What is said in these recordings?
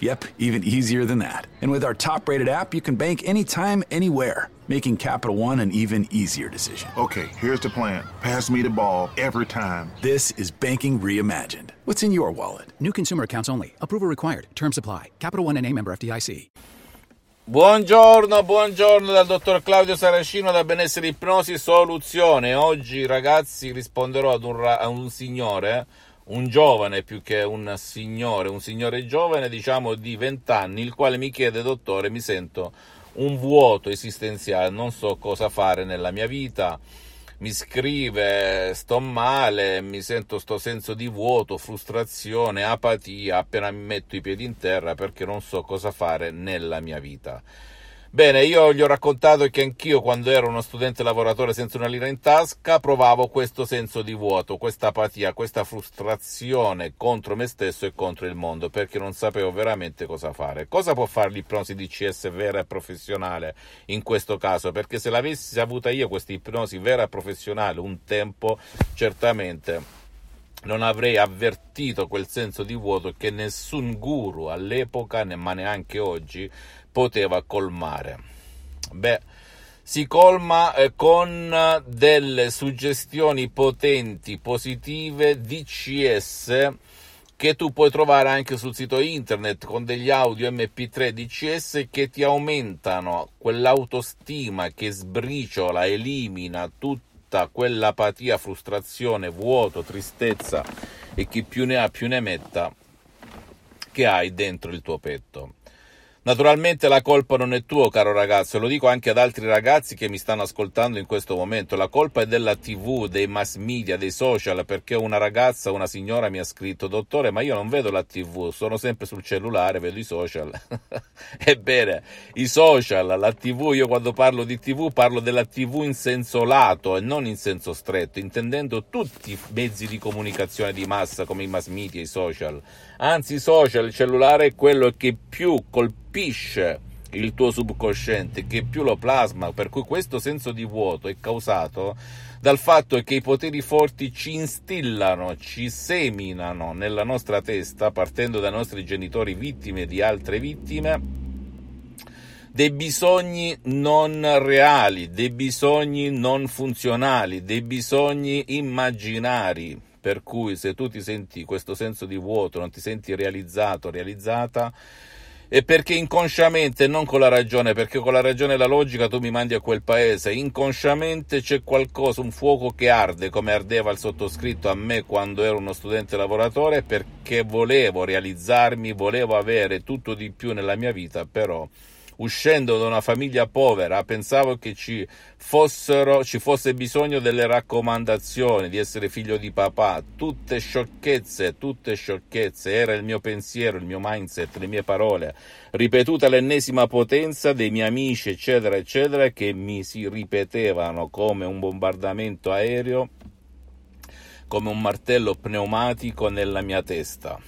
Yep, even easier than that. And with our top rated app, you can bank anytime, anywhere, making Capital One an even easier decision. Okay, here's the plan. Pass me the ball every time. This is banking reimagined. What's in your wallet? New consumer accounts only. Approval required. Terms apply. Capital One and a member FDIC. Buongiorno, buongiorno dal dottor Claudio Saracino da Benessere Ipnosi Soluzione. Oggi ragazzi risponderò ad un, ra- a un signore, un giovane più che un signore, un signore giovane diciamo di 20 anni, il quale mi chiede dottore mi sento un vuoto esistenziale, non so cosa fare nella mia vita mi scrive sto male, mi sento sto senso di vuoto, frustrazione, apatia appena mi metto i piedi in terra perché non so cosa fare nella mia vita. Bene, io gli ho raccontato che anch'io quando ero uno studente lavoratore senza una lira in tasca provavo questo senso di vuoto, questa apatia, questa frustrazione contro me stesso e contro il mondo perché non sapevo veramente cosa fare. Cosa può fare l'ipnosi DCS vera e professionale in questo caso? Perché se l'avessi avuta io questa ipnosi vera e professionale un tempo, certamente non avrei avvertito quel senso di vuoto che nessun guru all'epoca, ma neanche oggi, poteva colmare. Beh, si colma eh, con delle suggestioni potenti, positive, DCS, che tu puoi trovare anche sul sito internet con degli audio MP3 DCS che ti aumentano quell'autostima che sbriciola, elimina tutta quell'apatia, frustrazione, vuoto, tristezza e chi più ne ha più ne metta che hai dentro il tuo petto. Naturalmente la colpa non è tua, caro ragazzo, lo dico anche ad altri ragazzi che mi stanno ascoltando in questo momento. La colpa è della TV, dei mass media, dei social, perché una ragazza, una signora mi ha scritto: Dottore, ma io non vedo la TV, sono sempre sul cellulare, vedo i social. Ebbene, i social, la TV, io quando parlo di TV parlo della TV in senso lato e non in senso stretto, intendendo tutti i mezzi di comunicazione di massa come i mass media, i social. Anzi, i social, il cellulare è quello che più colpisce il tuo subconsciente, che più lo plasma, per cui questo senso di vuoto è causato dal fatto che i poteri forti ci instillano, ci seminano nella nostra testa, partendo dai nostri genitori vittime di altre vittime, dei bisogni non reali, dei bisogni non funzionali, dei bisogni immaginari, per cui se tu ti senti questo senso di vuoto, non ti senti realizzato, realizzata, è perché inconsciamente, non con la ragione, perché con la ragione e la logica tu mi mandi a quel paese, inconsciamente c'è qualcosa, un fuoco che arde, come ardeva il sottoscritto a me quando ero uno studente lavoratore, perché volevo realizzarmi, volevo avere tutto di più nella mia vita, però uscendo da una famiglia povera, pensavo che ci, fossero, ci fosse bisogno delle raccomandazioni, di essere figlio di papà, tutte sciocchezze, tutte sciocchezze, era il mio pensiero, il mio mindset, le mie parole, ripetute all'ennesima potenza dei miei amici, eccetera, eccetera, che mi si ripetevano come un bombardamento aereo, come un martello pneumatico nella mia testa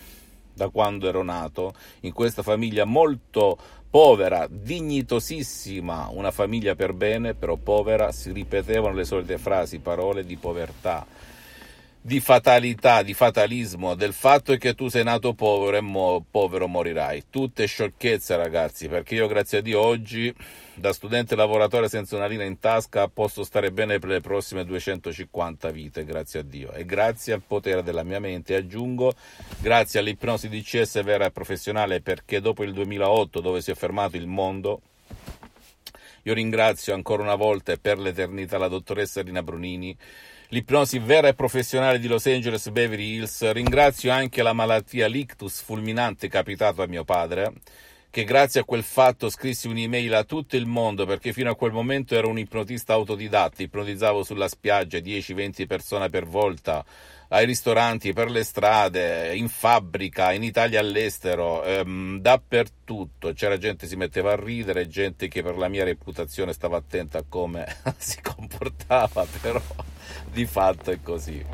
da quando ero nato in questa famiglia molto povera, dignitosissima, una famiglia per bene, però povera, si ripetevano le solite frasi, parole di povertà, di fatalità, di fatalismo, del fatto che tu sei nato povero e mo- povero morirai. Tutte sciocchezze, ragazzi, perché io, grazie a Dio, oggi, da studente lavoratore senza una linea in tasca, posso stare bene per le prossime 250 vite, grazie a Dio. E grazie al potere della mia mente, aggiungo, grazie all'ipnosi DCS vera e professionale, perché dopo il 2008, dove si è fermato il mondo, io ringrazio ancora una volta e per l'eternità la dottoressa Rina Brunini, l'ipnosi vera e professionale di Los Angeles Beverly Hills. Ringrazio anche la malattia l'ictus fulminante capitata a mio padre, che grazie a quel fatto scrissi un'email a tutto il mondo perché fino a quel momento ero un ipnotista autodidatta, ipnotizzavo sulla spiaggia 10-20 persone per volta, ai ristoranti, per le strade, in fabbrica, in Italia all'estero, ehm, dappertutto. C'era gente che si metteva a ridere, gente che per la mia reputazione stava attenta a come si comportava, però di fatto è così.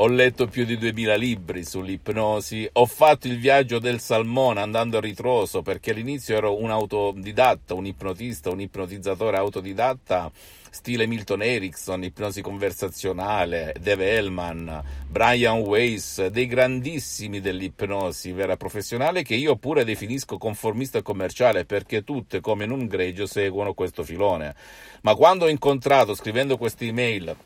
ho letto più di 2000 libri sull'ipnosi, ho fatto il viaggio del salmone andando a ritroso perché all'inizio ero un autodidatta, un ipnotista, un ipnotizzatore autodidatta stile Milton Erickson, ipnosi conversazionale, Dave Hellman, Brian Weiss, dei grandissimi dell'ipnosi vera professionale che io pure definisco conformista e commerciale perché tutte come in un gregio seguono questo filone. Ma quando ho incontrato scrivendo queste email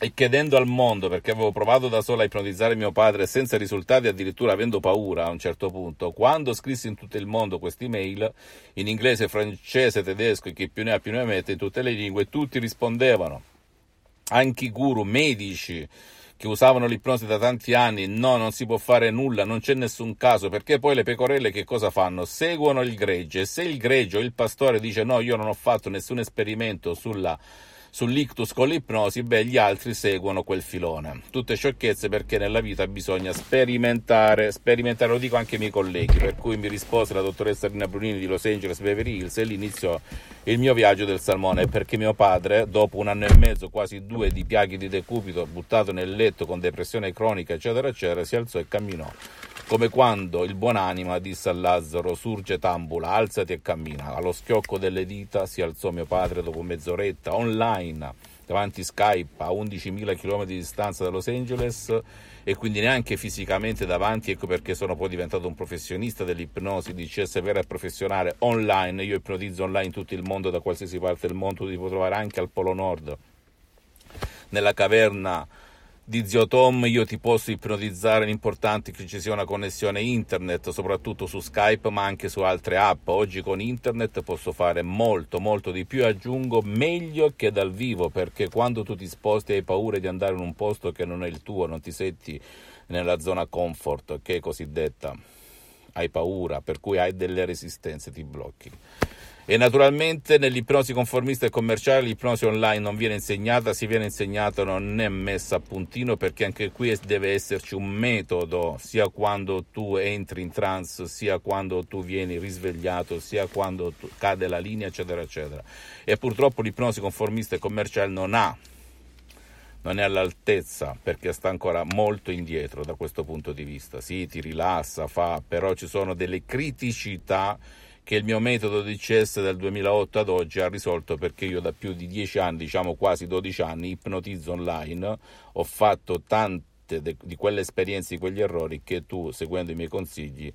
e chiedendo al mondo, perché avevo provato da sola a ipnotizzare mio padre senza risultati, addirittura avendo paura a un certo punto, quando scrissi in tutto il mondo queste email, in inglese, francese, tedesco e chi più ne ha più ne mette, in tutte le lingue, tutti rispondevano, anche i guru, medici, che usavano l'ipnosi da tanti anni, no, non si può fare nulla, non c'è nessun caso, perché poi le pecorelle che cosa fanno? Seguono il gregge, se il greggio, il pastore dice no, io non ho fatto nessun esperimento sulla sull'ictus con l'ipnosi, beh, gli altri seguono quel filone. Tutte sciocchezze perché nella vita bisogna sperimentare, sperimentare, lo dico anche ai miei colleghi, per cui mi rispose la dottoressa Rina Brunini di Los Angeles Beverly Hills e lì iniziò il mio viaggio del salmone perché mio padre, dopo un anno e mezzo, quasi due di piaghe di decubito, buttato nel letto con depressione cronica, eccetera, eccetera, si alzò e camminò come quando il buonanima disse a Lazzaro surge tambula, alzati e cammina. Allo schiocco delle dita si alzò mio padre dopo mezz'oretta online davanti Skype a 11.000 km di distanza da Los Angeles e quindi neanche fisicamente davanti, ecco perché sono poi diventato un professionista dell'ipnosi, di CS vera e professionale online, io ipnotizzo online in tutto il mondo, da qualsiasi parte del mondo, ti puoi trovare anche al Polo Nord, nella caverna di Zio Tom io ti posso ipnotizzare, l'importante è che ci sia una connessione internet, soprattutto su Skype ma anche su altre app. Oggi con internet posso fare molto, molto di più, aggiungo meglio che dal vivo, perché quando tu ti sposti hai paura di andare in un posto che non è il tuo, non ti senti nella zona comfort, che è cosiddetta. Hai paura, per cui hai delle resistenze, ti blocchi. E naturalmente nell'ipnosi conformista e commerciale l'ipnosi online non viene insegnata, si viene insegnata non è messa a puntino perché anche qui deve esserci un metodo sia quando tu entri in trance, sia quando tu vieni risvegliato, sia quando cade la linea, eccetera, eccetera. E purtroppo l'ipnosi conformista e commerciale non ha non è all'altezza perché sta ancora molto indietro da questo punto di vista. Sì, ti rilassa, fa, però ci sono delle criticità che il mio metodo di CS del 2008 ad oggi ha risolto perché io da più di 10 anni, diciamo quasi 12 anni, ipnotizzo online, ho fatto tante di quelle esperienze, di quegli errori che tu, seguendo i miei consigli,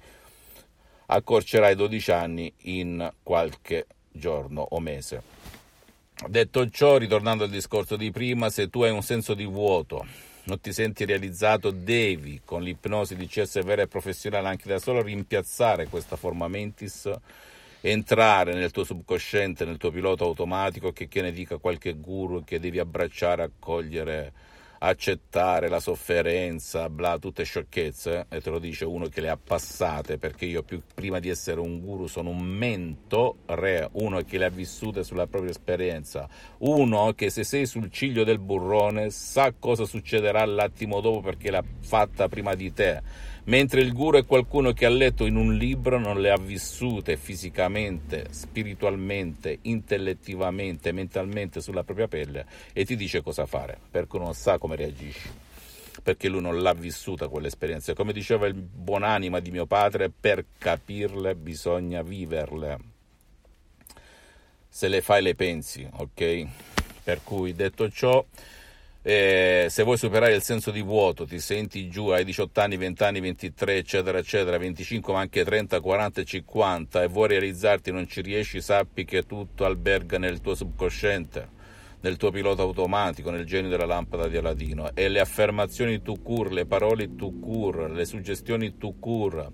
accorcerai 12 anni in qualche giorno o mese. Detto ciò, ritornando al discorso di prima, se tu hai un senso di vuoto, non ti senti realizzato, devi con l'ipnosi di CS vera e professionale anche da solo rimpiazzare questa forma mentis, entrare nel tuo subconsciente, nel tuo pilota automatico che, che ne dica qualche guru che devi abbracciare, accogliere accettare la sofferenza, bla, tutte sciocchezze, e te lo dice uno che le ha passate, perché io più, prima di essere un guru sono un mentore, uno che le ha vissute sulla propria esperienza, uno che se sei sul ciglio del burrone sa cosa succederà l'attimo dopo perché l'ha fatta prima di te mentre il guru è qualcuno che ha letto in un libro, non le ha vissute fisicamente, spiritualmente, intellettivamente, mentalmente sulla propria pelle e ti dice cosa fare, perché non sa come reagisci, perché lui non l'ha vissuta quell'esperienza. Come diceva il buonanima di mio padre, per capirle bisogna viverle. Se le fai le pensi, ok? Per cui detto ciò, eh, se vuoi superare il senso di vuoto, ti senti giù ai 18 anni, 20 anni, 23, eccetera, eccetera, 25, ma anche 30, 40 e 50 e vuoi realizzarti non ci riesci, sappi che tutto alberga nel tuo subconsciente, nel tuo pilota automatico, nel genio della lampada di Aladino. E le affermazioni tu cur, le parole tu cur, le suggestioni tu cur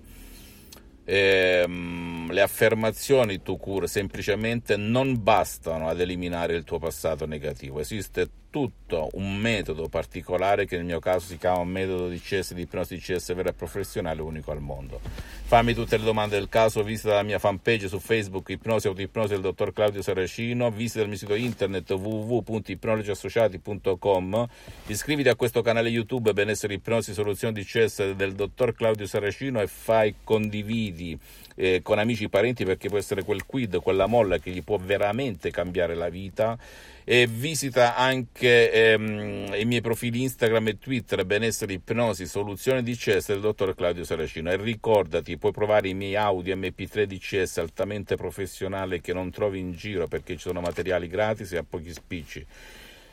ehm, le affermazioni tu cure semplicemente non bastano ad eliminare il tuo passato negativo, esiste tutto un metodo particolare che nel mio caso si chiama metodo di CS di ipnosi CS vera e professionale unico al mondo. Fammi tutte le domande del caso, visita la mia fanpage su Facebook Ipnosi Autoipnosi del dottor Claudio Saracino, visita il mio sito internet www.ipnologiassociati.com, iscriviti a questo canale YouTube Benessere Ipnosi Soluzioni di CS del dottor Claudio Saracino e fai condividi eh, con amici e parenti perché può essere quel quid, quella molla che gli può veramente cambiare la vita e visita anche ehm, i miei profili Instagram e Twitter, benessere, ipnosi, soluzione DCS del dottor Claudio Saracino. E ricordati, puoi provare i miei Audi MP3 DCS altamente professionali che non trovi in giro perché ci sono materiali gratis e a pochi spicci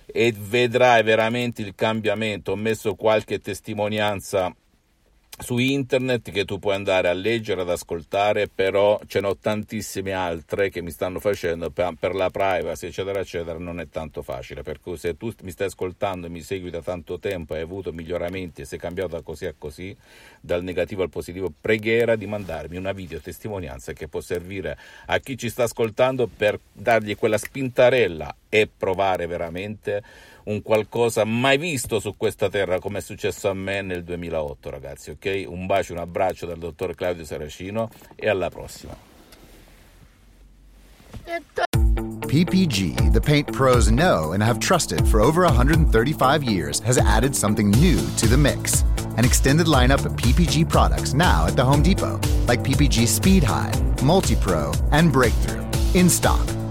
e vedrai veramente il cambiamento. Ho messo qualche testimonianza su internet che tu puoi andare a leggere, ad ascoltare, però ce ne ho tantissime altre che mi stanno facendo per, la privacy, eccetera, eccetera, non è tanto facile. Per cui se tu mi stai ascoltando e mi segui da tanto tempo hai avuto miglioramenti e sei cambiato da così a così, dal negativo al positivo, preghiera di mandarmi una video testimonianza che può servire a chi ci sta ascoltando per dargli quella spintarella e provare veramente un qualcosa mai visto su questa terra come è successo a me nel 2008 ragazzi ok un bacio un abbraccio dal dottor Claudio Saracino e alla prossima PPG, the paint pros know and have trusted for over 135 years, has added something new to the mix. An extended lineup of PPG products now at the Home Depot, like PPG Speed High, Multi Pro, and Breakthrough. In stock,